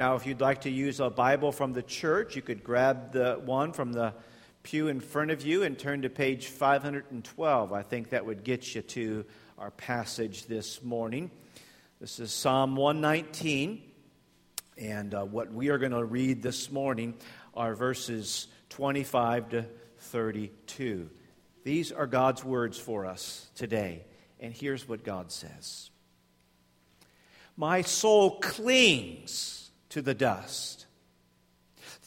Now, if you'd like to use a Bible from the church, you could grab the one from the pew in front of you and turn to page 512. I think that would get you to our passage this morning. This is Psalm 119. And uh, what we are going to read this morning are verses 25 to 32. These are God's words for us today. And here's what God says My soul clings to the dust.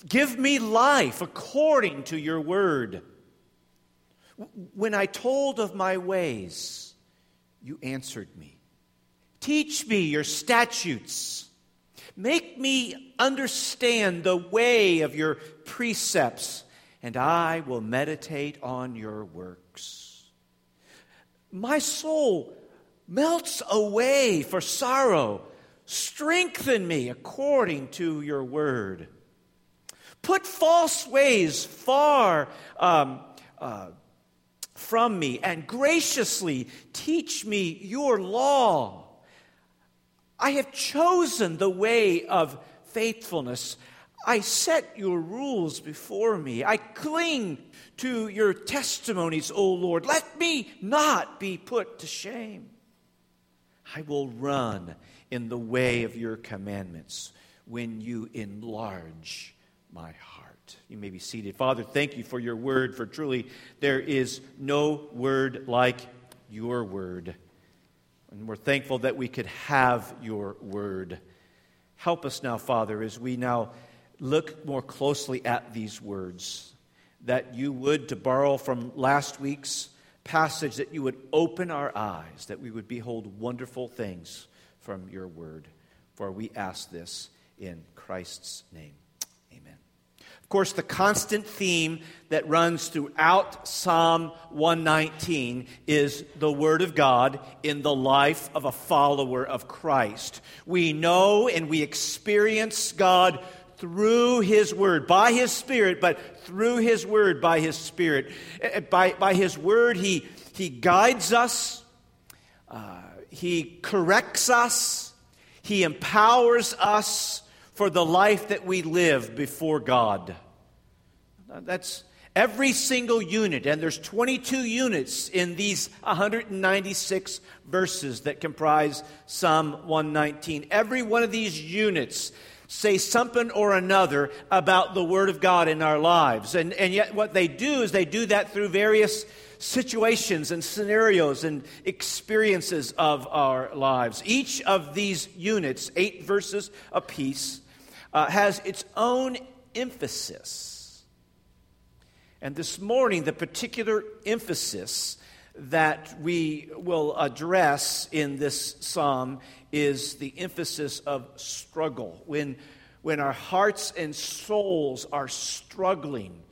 Give me life according to your word. When I told of my ways, you answered me. Teach me your statutes. Make me understand the way of your precepts, and I will meditate on your works. My soul melts away for sorrow. Strengthen me according to your word. Put false ways far um, uh, from me and graciously teach me your law. I have chosen the way of faithfulness. I set your rules before me. I cling to your testimonies, O Lord. Let me not be put to shame. I will run in the way of your commandments when you enlarge my heart. You may be seated. Father, thank you for your word, for truly there is no word like your word. And we're thankful that we could have your word. Help us now, Father, as we now look more closely at these words, that you would, to borrow from last week's passage, that you would open our eyes, that we would behold wonderful things from your word. For we ask this in Christ's name Amen. Of course, the constant theme that runs throughout Psalm 119 is the Word of God in the life of a follower of Christ. We know and we experience God through His Word, by His Spirit, but through His Word, by His Spirit. Eh, by, by His Word, He, he guides us, uh, He corrects us, He empowers us for the life that we live before God. That's every single unit, and there's 22 units in these 196 verses that comprise Psalm 119. Every one of these units say something or another about the Word of God in our lives. And, and yet, what they do is they do that through various situations and scenarios and experiences of our lives. Each of these units, eight verses apiece, uh, has its own emphasis and this morning, the particular emphasis that we will address in this psalm is the emphasis of struggle. When, when our hearts and souls are struggling,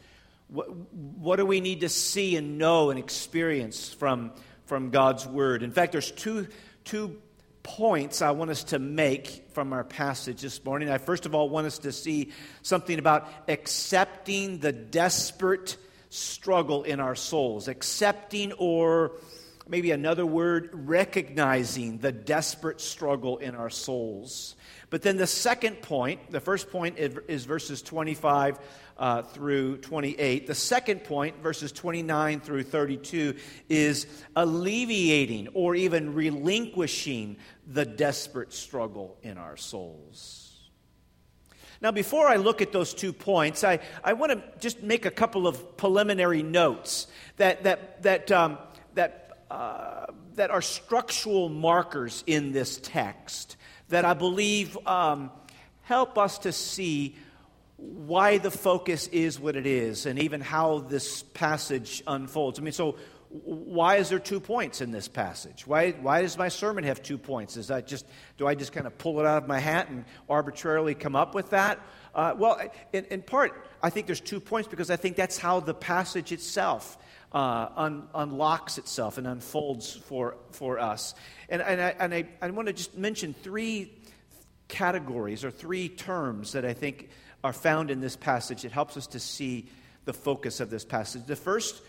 what, what do we need to see and know and experience from, from God's Word? In fact, there's two, two points I want us to make from our passage this morning. I first of all want us to see something about accepting the desperate struggle in our souls, accepting or maybe another word, recognizing the desperate struggle in our souls. But then the second point, the first point is verses 25 uh, through 28. The second point, verses 29 through 32, is alleviating or even relinquishing the desperate struggle in our souls. Now, before I look at those two points, I, I want to just make a couple of preliminary notes that, that, that, um, that, uh, that are structural markers in this text that I believe um, help us to see why the focus is what it is and even how this passage unfolds. I mean, so why is there two points in this passage? Why, why does my sermon have two points? Is that just, do I just kind of pull it out of my hat and arbitrarily come up with that? Uh, well, in, in, part, I think there's two points because I think that's how the passage itself uh, un, unlocks itself and unfolds for, for us. And, and, I, and I, I want to just mention three categories or three terms that I think are found in this passage. It helps us to see the focus of this passage. The first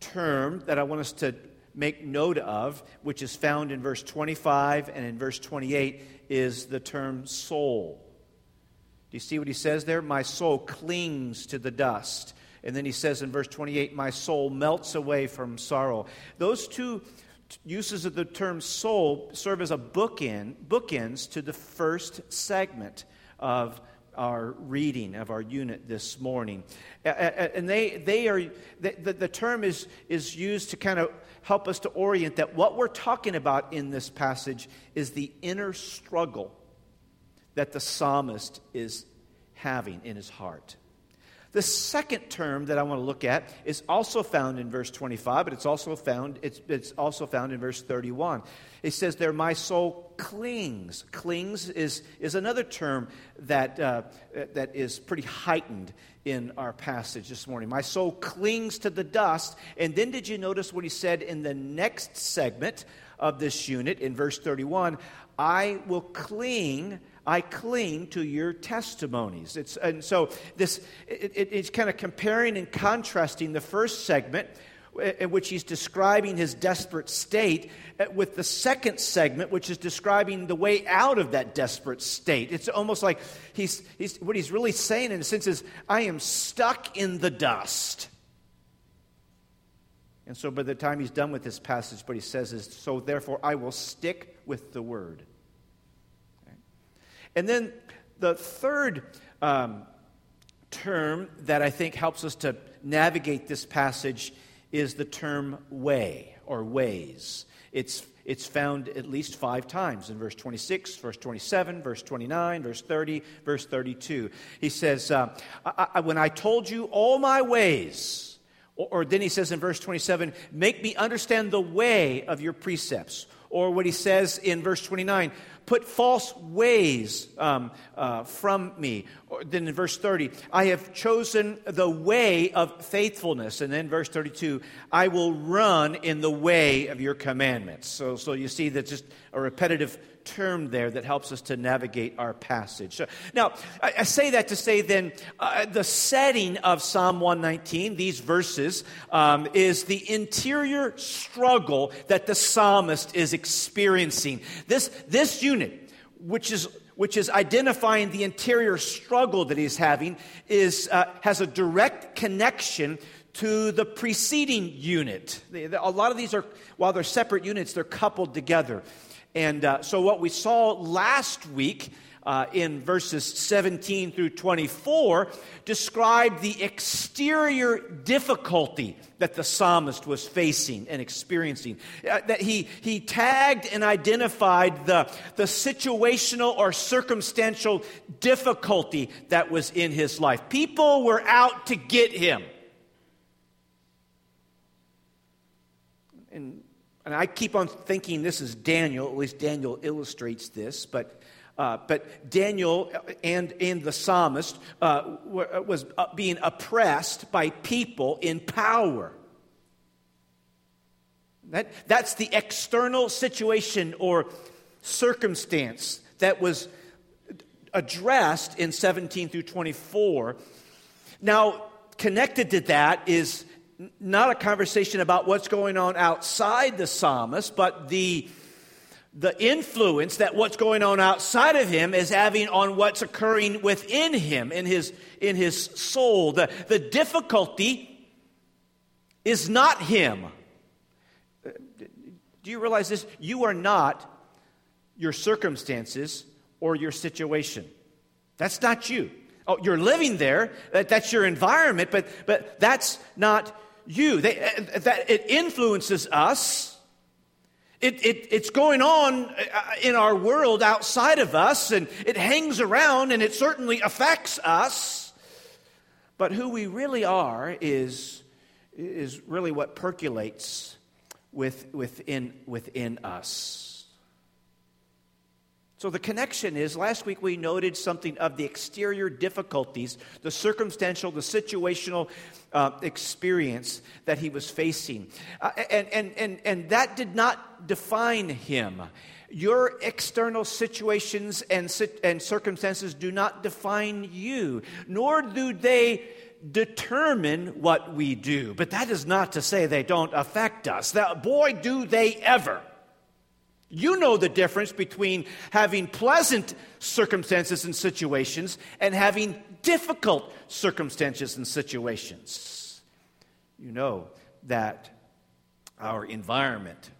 term that I want us to make note of, which is found in verse 25 and in verse 28, is the term soul. Do you see what he says there? My soul clings to the dust. And then he says in verse 28, My soul melts away from sorrow. Those two uses of the term soul serve as a bookend, bookends to the first segment of our reading of our unit this morning. And they, they are, the, the term is, is used to kind of help us to orient that what we're talking about in this passage is the inner struggle that the psalmist is having in his heart. The second term that I want to look at is also found in verse 25, but it's also found, it's, it's also found in verse 31. It says there, my soul clings. Clings is, is another term that, uh, that is pretty heightened in our passage this morning. My soul clings to the dust. And then did you notice what he said in the next segment of this unit in verse 31? I will cling I cling to your testimonies. It's, and so this, it, it, it's kind of comparing and contrasting the first segment in which he's describing his desperate state uh, with the second segment, which is describing the way out of that desperate state. It's almost like he's, he's, what he's really saying, in a sense, is I am stuck in the dust. And so by the time he's done with this passage, what he says is, So therefore I will stick with the word. And then the third um, term that I think helps us to navigate this passage is the term way or ways. It's, it's found at least five times in verse 26, verse 27, verse 29, verse 30, verse 32. He says, uh, I, I, When I told you all my ways, or, or then he says in verse 27, make me understand the way of your precepts. Or what he says in verse 29, put false ways um, uh, from me. Or then in verse 30, I have chosen the way of faithfulness. And then verse 32, I will run in the way of your commandments. So, so you see that's just a repetitive term there that helps us to navigate our passage. Now, I, I say that to say then uh, the setting of Psalm 119, these verses, um, is the interior struggle that the psalmist is experiencing. This, this unit, which is which is identifying the interior struggle that he's having, is, uh, has a direct connection to the preceding unit. A lot of these are, while they're separate units, they're coupled together. And uh, so, what we saw last week uh, in verses 17 through 24 described the exterior difficulty that the psalmist was facing and experiencing. Uh, that he, he tagged and identified the, the situational or circumstantial difficulty that was in his life. People were out to get him. And and I keep on thinking this is Daniel, at least Daniel illustrates this, but, uh, but Daniel and, and the psalmist uh, were, was uh, being oppressed by people in power. That, that's the external situation or circumstance that was addressed in 17 through 24. Now, connected to that is not a conversation about what's going on outside the psalmist, but the, the influence that what's going on outside of him is having on what's occurring within him, in his, in his soul. The, the difficulty is not him. Do you realize this? You are not your circumstances or your situation. That's not you. Oh, you're living there, that's your environment, but, but that's not you. They, uh, that it influences us. It, it, it's going on uh, in our world outside of us, and it hangs around, and it certainly affects us. But who we really are is, is really what percolates with, within, within us. So the connection is last week we noted something of the exterior difficulties, the circumstantial, the situational uh, experience that he was facing. Uh, and, and, and, and that did not define him. Your external situations and, and circumstances do not define you, nor do they determine what we do. But that is not to say they don't affect us. That, boy, do they ever. You know the difference between having pleasant circumstances and situations and having difficult circumstances and situations. You know that our environment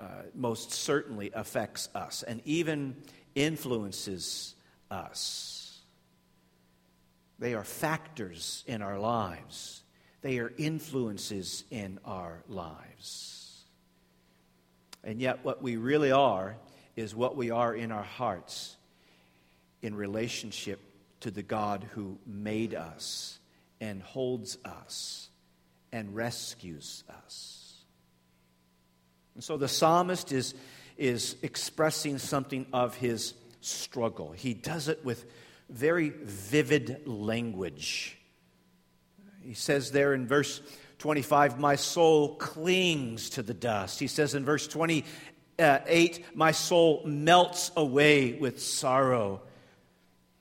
uh, most certainly affects us and even influences us. They are factors in our lives, they are influences in our lives. And yet, what we really are is what we are in our hearts in relationship to the God who made us and holds us and rescues us. And so the psalmist is, is expressing something of his struggle. He does it with very vivid language. He says there in verse 25, My soul clings to the dust. He says in verse 28, My soul melts away with sorrow.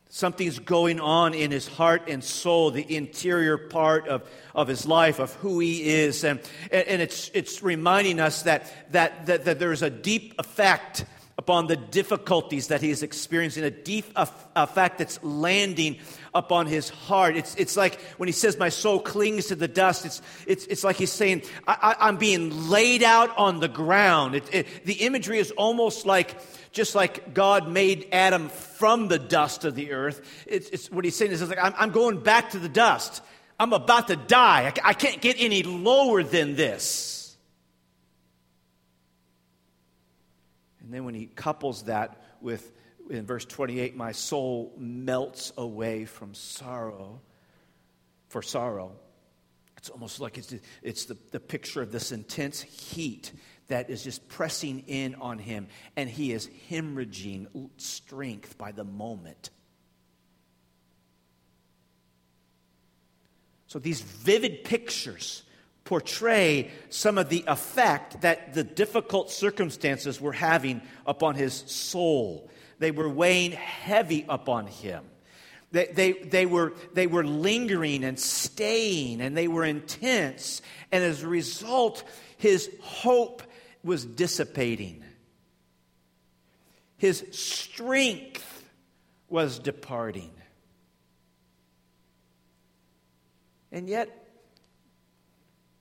Something's going on in his heart and soul, the interior part of, of his life, of who he is. And, and it's, it's reminding us that, that, that, that there's a deep effect upon the difficulties that he is experiencing, a deep effect that's landing upon his heart. It's, it's like when he says, My soul clings to the dust, it's, it's, it's like he's saying, I, am being laid out on the ground. It, it, the imagery is almost like just like God made Adam from the dust of the earth. It's, it's what he's saying is like, I'm, I'm, going back to the dust. I'm about to die. I, I can't get any lower than this. And then when he couples that with, in verse 28, my soul melts away from sorrow, for sorrow. It's almost like it's, it's the, the picture of this intense heat that is just pressing in on him, and he is hemorrhaging strength by the moment. So these vivid pictures portray some of the effect that the difficult circumstances were having upon his soul. They were weighing heavy upon him. They, they, they, were, they were lingering and staying, and they were intense. And as a result, his hope was dissipating. His strength was departing. And yet,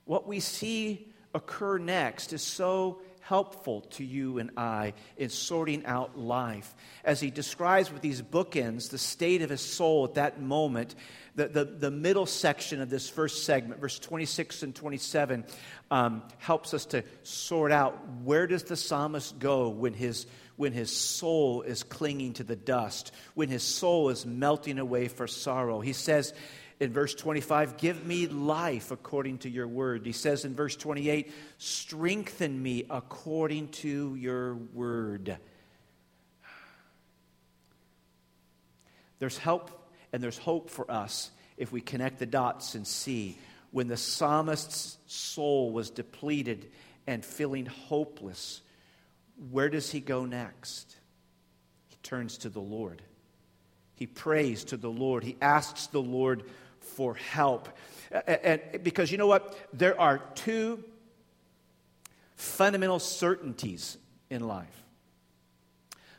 what we see occur next is so helpful to you and I in sorting out life. As he describes with these bookends the state of his soul at that moment, the, the, the middle section of this first segment, verse 26 and 27, um, helps us to sort out where does the psalmist go when his, when his soul is clinging to the dust, when his soul is melting away for sorrow. He says, in verse 25, give me life according to your word. He says in verse 28, strengthen me according to your word. There's help and there's hope for us if we connect the dots and see when the psalmist's soul was depleted and feeling hopeless, where does he go next? He turns to the Lord. He prays to the Lord. He asks the Lord for help. And because you know what? There are two fundamental certainties in life.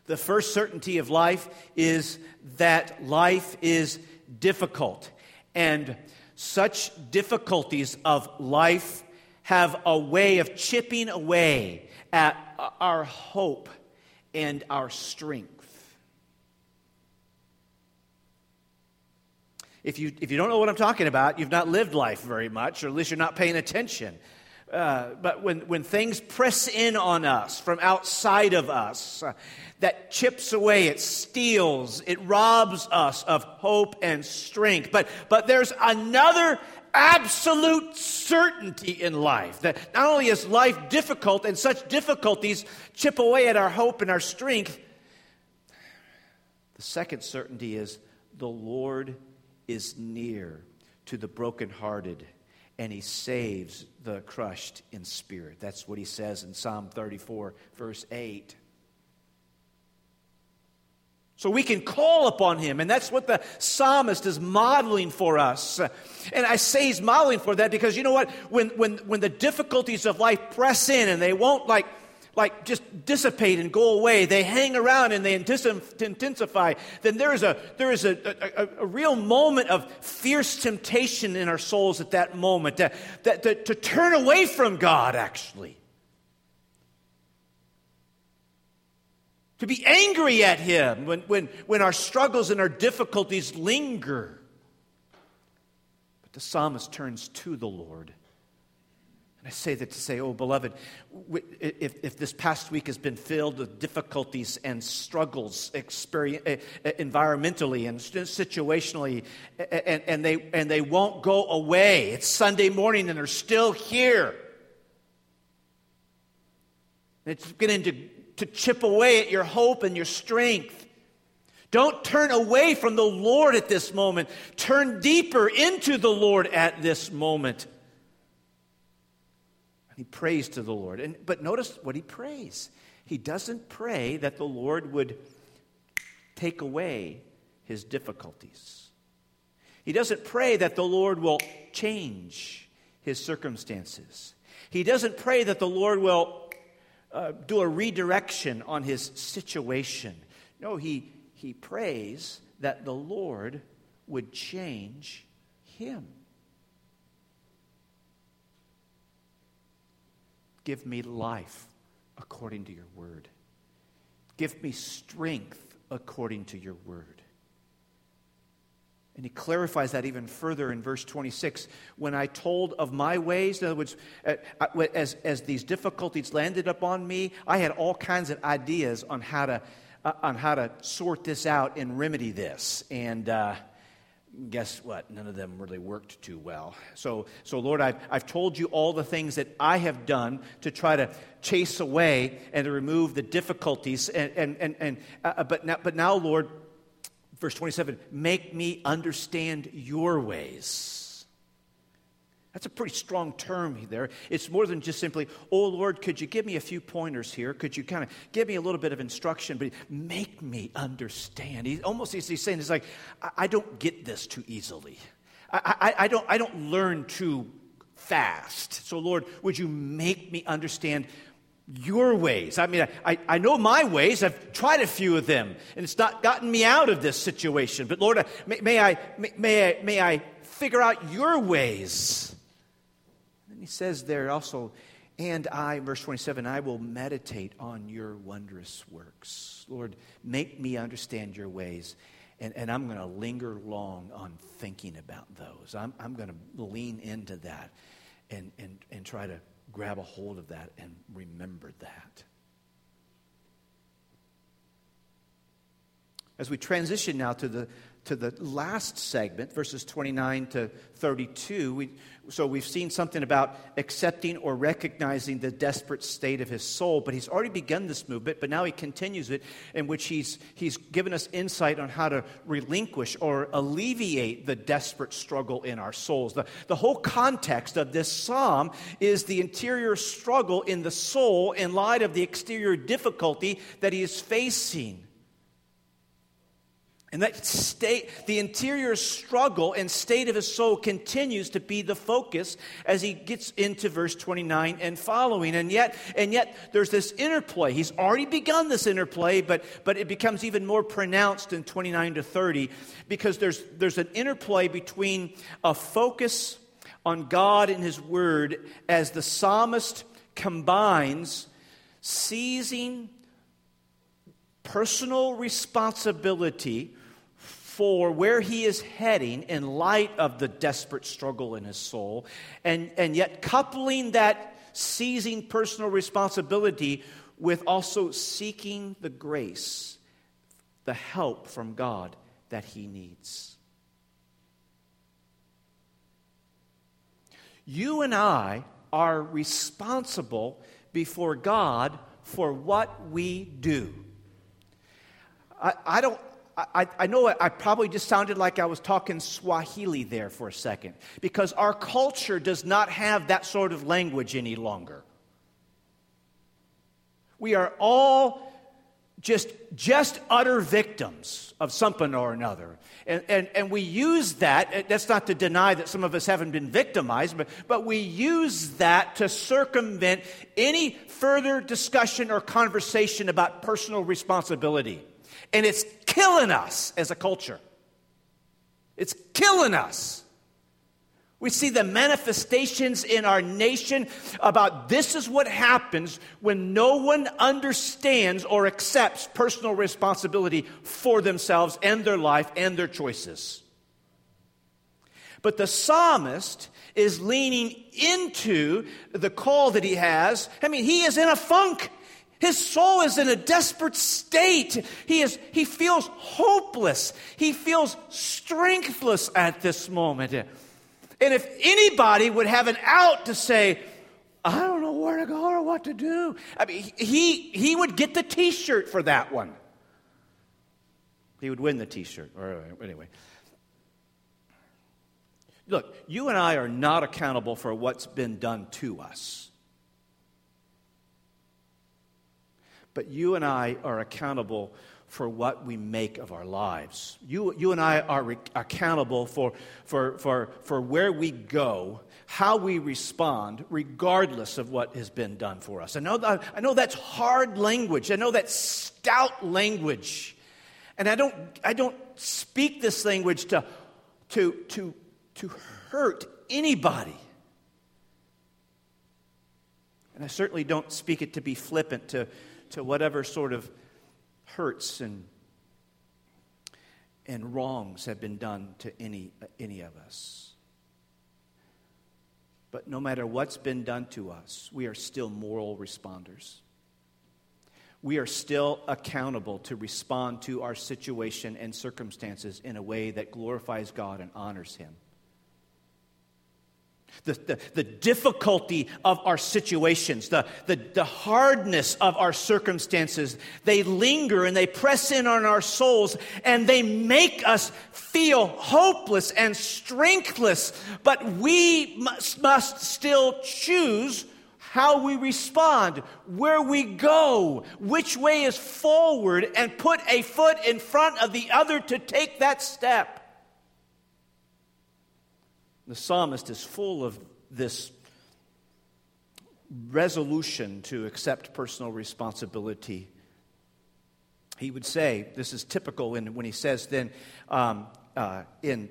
The first certainty of life is that life is difficult. And such difficulties of life have a way of chipping away at our hope and our strength. If you, if you don't know what I'm talking about, you've not lived life very much, or at least you're not paying attention. Uh, but when, when things press in on us from outside of us, uh, that chips away, it steals, it robs us of hope and strength. But, but there's another absolute certainty in life that not only is life difficult and such difficulties chip away at our hope and our strength, the second certainty is the Lord is near to the brokenhearted and he saves the crushed in spirit. That's what he says in Psalm 34, verse 8. So we can call upon him, and that's what the psalmist is modeling for us. And I say he's modeling for that because you know what? When, when, when the difficulties of life press in and they won't like like just dissipate and go away. They hang around and they intensify. Then there is a there is a, a, a real moment of fierce temptation in our souls at that moment that, that, to turn away from God actually. To be angry at him when, when, when our struggles and our difficulties linger. But the psalmist turns to the Lord and I say that to say, oh, beloved, if, if this past week has been filled with difficulties and struggles environmentally and situationally, and, and, they, and they won't go away, it's Sunday morning and they're still here. It's beginning to, to chip away at your hope and your strength. Don't turn away from the Lord at this moment. Turn deeper into the Lord at this moment. He prays to the Lord. And, but notice what he prays. He doesn't pray that the Lord would take away his difficulties. He doesn't pray that the Lord will change his circumstances. He doesn't pray that the Lord will uh, do a redirection on his situation. No, he, he prays that the Lord would change him. Give me life according to your word. Give me strength according to your word. And he clarifies that even further in verse 26. When I told of my ways, in other words, uh, uh, as, as these difficulties landed upon me, I had all kinds of ideas on how to, uh, on how to sort this out and remedy this. And uh, guess what? None of them really worked too well. So, so Lord, I've, I've told you all the things that I have done to try to chase away and to remove the difficulties. And, and, and, and uh, uh but, now, but now, Lord, verse 27, make me understand your ways. That's a pretty strong term there. It's more than just simply, oh Lord, could you give me a few pointers here? Could you kind of give me a little bit of instruction, but make me understand? He almost he's saying, he's like, I, I don't get this too easily. I, I, I, don't, I don't learn too fast. So, Lord, would you make me understand your ways. I mean, I, I know my ways. I've tried a few of them, and it's not gotten me out of this situation. But Lord, may, may I, may, may, I, may I figure out your ways? He says there also, and I, verse 27, I will meditate on your wondrous works. Lord, make me understand your ways. And, and I'm going to linger long on thinking about those. I'm, I'm going to lean into that and, and, and try to grab a hold of that and remember that. As we transition now to the to the last segment, verses 29 to 32. We, so we've seen something about accepting or recognizing the desperate state of his soul, but he's already begun this movement, but now he continues it, in which he's, he's given us insight on how to relinquish or alleviate the desperate struggle in our souls. The, the whole context of this psalm is the interior struggle in the soul in light of the exterior difficulty that he is facing. And that state, the interior struggle and state of his soul continues to be the focus as he gets into verse 29 and following. And yet, and yet there's this interplay. He's already begun this interplay, but, but it becomes even more pronounced in 29 to 30 because there's, there's an interplay between a focus on God and his word as the psalmist combines seizing personal responsibility for where he is heading in light of the desperate struggle in his soul, and, and yet coupling that seizing personal responsibility with also seeking the grace, the help from God that he needs. You and I are responsible before God for what we do. I, I don't I, I, know I probably just sounded like I was talking Swahili there for a second because our culture does not have that sort of language any longer. We are all just, just utter victims of something or another. And, and, and we use that, eh, that's not to deny that some of us haven't been victimized, but, but we use that to circumvent any further discussion or conversation about personal responsibility. And it's killing us as a culture. It's killing us. We see the manifestations in our nation about this is what happens when no one understands or accepts personal responsibility for themselves and their life and their choices. But the psalmist is leaning into the call that he has. I mean, he is in a funk. His soul is in a desperate state. He, is, he feels hopeless. He feels strengthless at this moment. And if anybody would have an out to say, I don't know where to go or what to do, I mean, he, he would get the t shirt for that one. He would win the t shirt. Anyway. Look, you and I are not accountable for what's been done to us. But you and I are accountable for what we make of our lives. You, you and I are re- accountable for, for, for, for where we go, how we respond, regardless of what has been done for us. I know, that, I know that's hard language. I know that's stout language. And I don't, I don't speak this language to, to, to, to hurt anybody. And I certainly don't speak it to be flippant to, to whatever sort of hurts and, and wrongs have been done to any, any of us. But no matter what's been done to us, we are still moral responders. We are still accountable to respond to our situation and circumstances in a way that glorifies God and honors Him. The, the, the, difficulty of our situations, the, the, the hardness of our circumstances, they linger and they press in on our souls and they make us feel hopeless and strengthless. But we must, must still choose how we respond, where we go, which way is forward, and put a foot in front of the other to take that step. The psalmist is full of this resolution to accept personal responsibility. He would say, this is typical in, when he says then um, uh, in,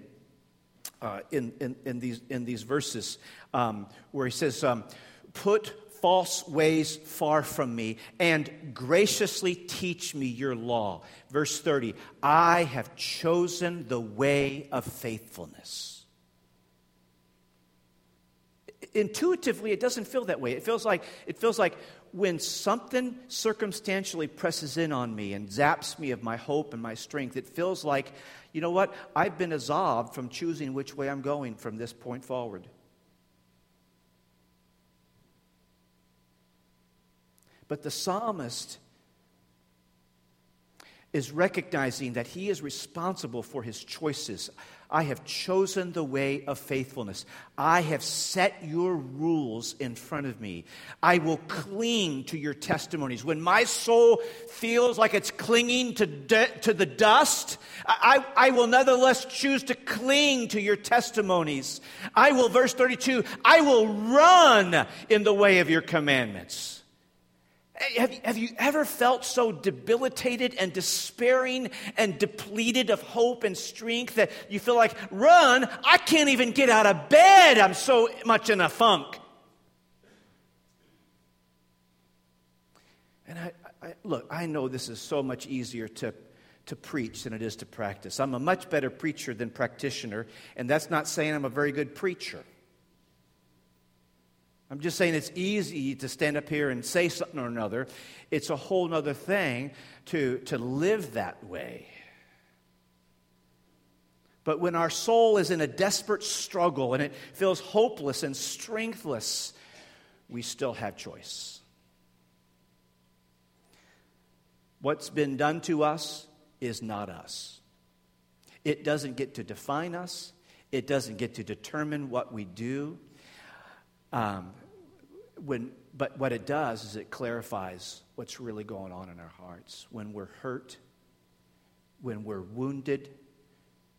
uh, in, in, in, these, in these verses, um, where he says, um, Put false ways far from me and graciously teach me your law. Verse 30 I have chosen the way of faithfulness intuitively, it doesn't feel that way. It feels like, it feels like when something circumstantially presses in on me and zaps me of my hope and my strength, it feels like, you know what? I've been absolved from choosing which way I'm going from this point forward. But the psalmist is recognizing that he is responsible for his choices. I have chosen the way of faithfulness. I have set your rules in front of me. I will cling to your testimonies. When my soul feels like it's clinging to, de- to the dust, I, I will nevertheless choose to cling to your testimonies. I will, verse 32, I will run in the way of your commandments. Have, have you ever felt so debilitated and despairing and depleted of hope and strength that you feel like, run, I can't even get out of bed. I'm so much in a funk. And I, I, look, I know this is so much easier to, to preach than it is to practice. I'm a much better preacher than practitioner, and that's not saying I'm a very good preacher. I'm just saying it's easy to stand up here and say something or another. It's a whole other thing to, to live that way. But when our soul is in a desperate struggle and it feels hopeless and strengthless, we still have choice. What's been done to us is not us. It doesn't get to define us, it doesn't get to determine what we do. Um, when, but what it does is it clarifies what's really going on in our hearts. When we're hurt, when we're wounded,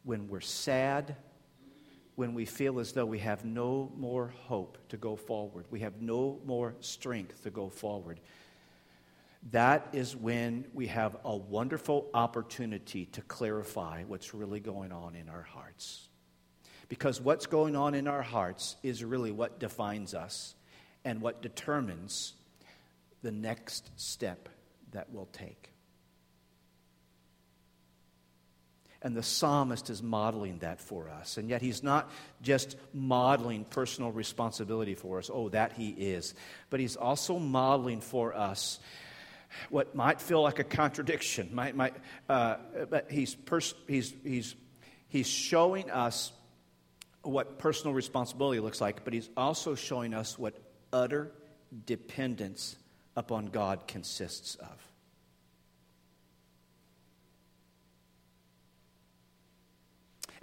when we're sad, when we feel as though we have no more hope to go forward, we have no more strength to go forward. That is when we have a wonderful opportunity to clarify what's really going on in our hearts. Because what's going on in our hearts is really what defines us and what determines the next step that we'll take. And the psalmist is modeling that for us. And yet he's not just modeling personal responsibility for us. Oh, that he is. But he's also modeling for us what might feel like a contradiction. Might, might, uh, but he's, pers- he's, he's, he's showing us what personal responsibility looks like, but he's also showing us what utter dependence upon God consists of.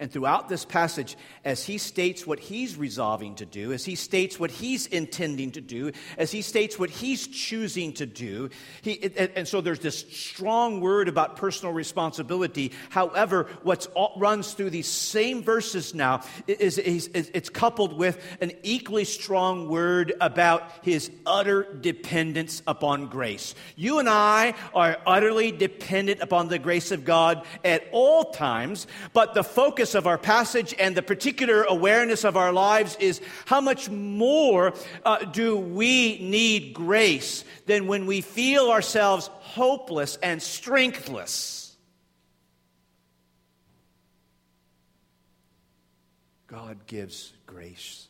And throughout this passage, as he states what he's resolving to do, as he states what he's intending to do, as he states what he's choosing to do, he, and so there's this strong word about personal responsibility. However, what runs through these same verses now is, is, is it's coupled with an equally strong word about his utter dependence upon grace. You and I are utterly dependent upon the grace of God at all times, but the focus focus of our passage and the particular awareness of our lives is how much more uh, do we need grace than when we feel ourselves hopeless and strengthless. God gives grace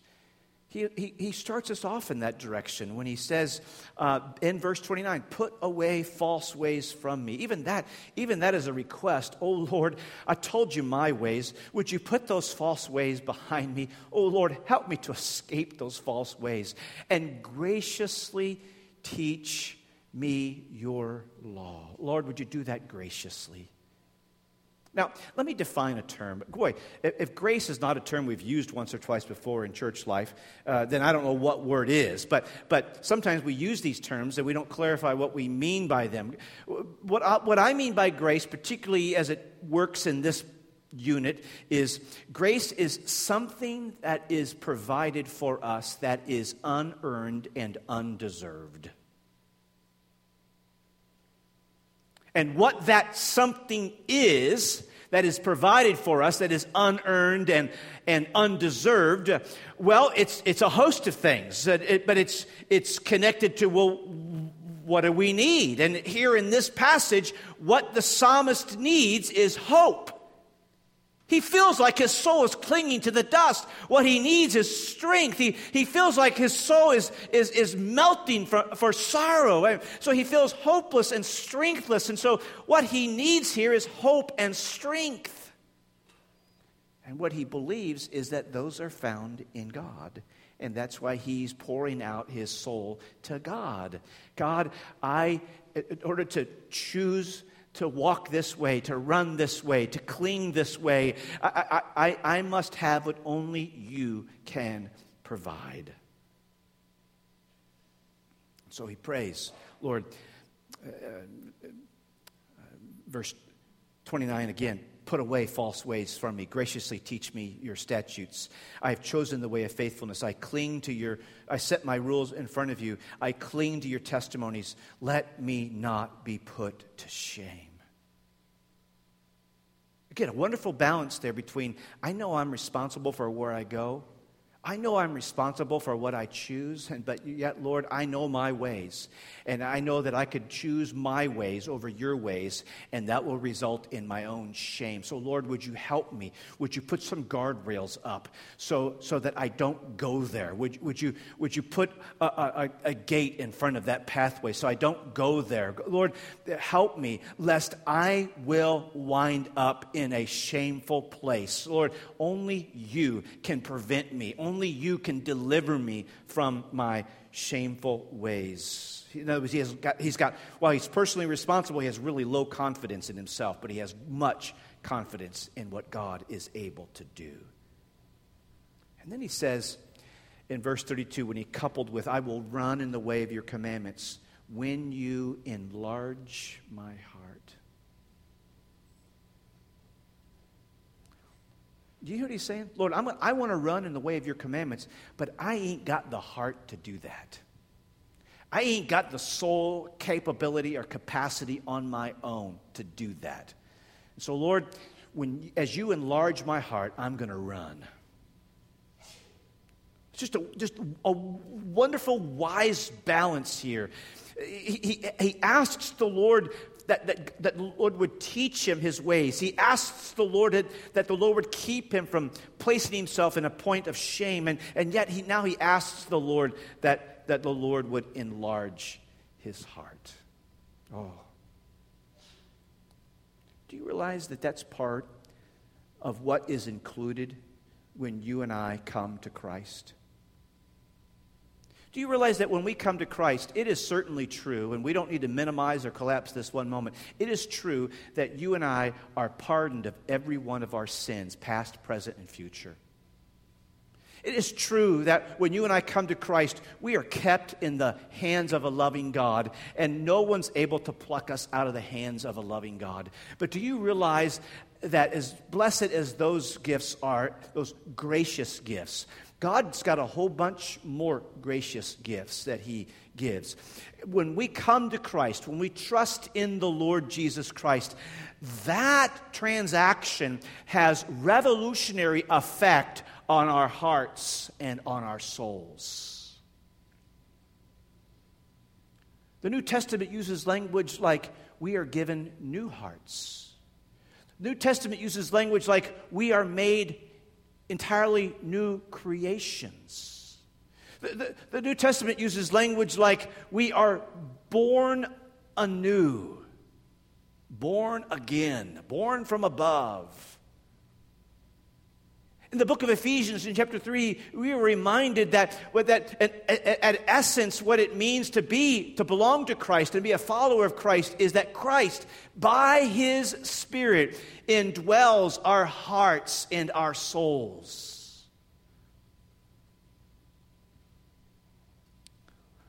he, he, starts us off in that direction when he says uh, in verse 29 put away false ways from me. Even that even that is a request. Oh lord i told you my ways. Would you put those false ways behind me? Oh lord help me to escape those false ways and graciously teach me your law. Lord would you do that graciously now, let me define a term. Boy, if grace is not a term we've used once or twice before in church life, uh, then I don't know what word is. But, but sometimes we use these terms and we don't clarify what we mean by them. What I, what I mean by grace, particularly as it works in this unit, is grace is something that is provided for us that is unearned and undeserved. And what that something is that is provided for us, that is unearned and, and undeserved, well, it's, it's a host of things, but it's, it's connected to, well, what do we need? And here in this passage, what the psalmist needs is hope. He feels like his soul is clinging to the dust. What he needs is strength. He, he feels like his soul is, is, is melting for, for sorrow. So he feels hopeless and strengthless. And so what he needs here is hope and strength. And what he believes is that those are found in God. And that's why he's pouring out his soul to God. God, I, in order to choose to walk this way, to run this way, to cling this way. I, I, I must have what only you can provide. So he prays, Lord, uh, uh, verse 29 again put away false ways from me. Graciously teach me your statutes. I have chosen the way of faithfulness. I cling to your, I set my rules in front of you. I cling to your testimonies. Let me not be put to shame. Again, a wonderful balance there between I know I'm responsible for where I go, I know I'm responsible for what I choose, but yet, Lord, I know my ways. And I know that I could choose my ways over your ways, and that will result in my own shame. So, Lord, would you help me? Would you put some guardrails up so, so that I don't go there? Would, would, you, would you put a, a, a gate in front of that pathway so I don't go there? Lord, help me, lest I will wind up in a shameful place. Lord, only you can prevent me. Only you can deliver me from my shameful ways. In other words, he has got, he's got, while he's personally responsible, he has really low confidence in himself, but he has much confidence in what God is able to do. And then he says, in verse 32 when he coupled with, I will run in the way of your commandments when you enlarge my heart. Do you hear what he's saying? Lord, I'm, I want to run in the way of your commandments, but I ain't got the heart to do that. I ain't got the soul capability or capacity on my own to do that. So, Lord, when, as you enlarge my heart, I'm going to run. It's just a, just a wonderful, wise balance here. He, he, he asks the Lord that, that, that Lord would teach him his ways. He asks the Lord that, that the Lord would keep him from placing himself in a point of shame. And, and yet he, now he asks the Lord that, that the Lord would enlarge his heart. Oh. Do you realize that that's part of what is included when you and I come to Christ? Do you realize that when we come to Christ, it is certainly true, and we don't need to minimize or collapse this one moment. It is true that you and I are pardoned of every one of our sins, past, present, and future. It is true that when you and I come to Christ, we are kept in the hands of a loving God, and no one's able to pluck us out of the hands of a loving God. But do you realize that as blessed as those gifts are, those gracious gifts, God's got a whole bunch more gracious gifts that He gives. When we come to Christ, when we trust in the Lord Jesus Christ, that transaction has revolutionary effect on our hearts and on our souls. The New Testament uses language like we are given new hearts. The New Testament uses language like we are made entirely new creations. The, the, the, New Testament uses language like we are born anew, born again, born from above. In the book of Ephesians, in chapter 3, we are reminded that, that at, essence, what it means to be, to belong to Christ and be a follower of Christ is that Christ, by his Spirit, indwells our hearts and our souls.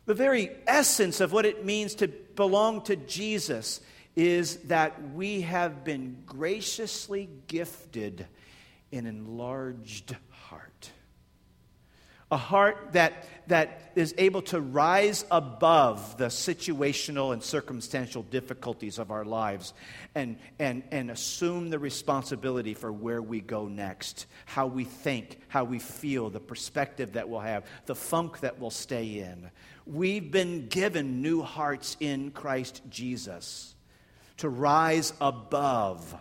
The very essence of what it means to belong to Jesus is that we have been graciously gifted an enlarged heart. A heart that, that is able to rise above the situational and circumstantial difficulties of our lives and, and, and assume the responsibility for where we go next, how we think, how we feel, the perspective that we'll have, the funk that we'll stay in. We've been given new hearts in Christ Jesus to rise above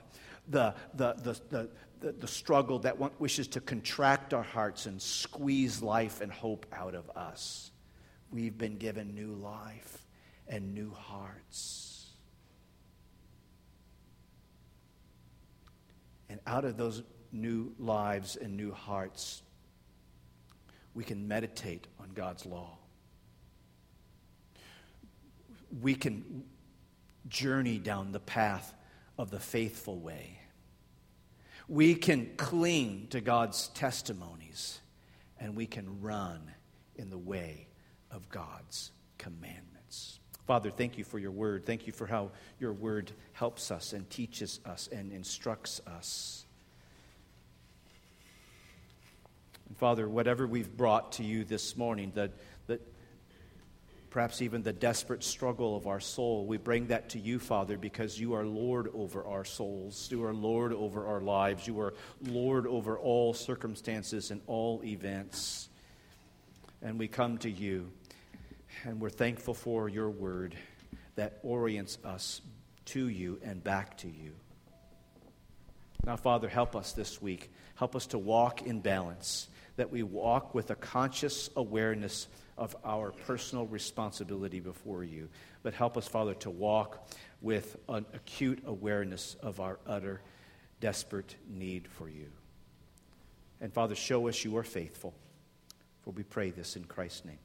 the, the, the, the, the, the struggle that wishes to contract our hearts and squeeze life and hope out of us. We've been given new life and new hearts. And out of those new lives and new hearts, we can meditate on God's law. We can journey down the path of the faithful way we can cling to God's testimonies and we can run in the way of God's commandments. Father, thank you for your word. Thank you for how your word helps us and teaches us and instructs us. And Father, whatever we've brought to you this morning, that perhaps even the desperate struggle of our soul, we bring that to you, Father, because you are Lord over our souls. You are Lord over our lives. You are Lord over all circumstances and all events. And we come to you, and we're thankful for your word that orients us to you and back to you. Now, Father, help us this week. Help us to walk in balance, that we walk with a conscious awareness of our personal responsibility before you. But help us, Father, to walk with an acute awareness of our utter, desperate need for you. And Father, show us you are faithful. For we pray this in Christ's name.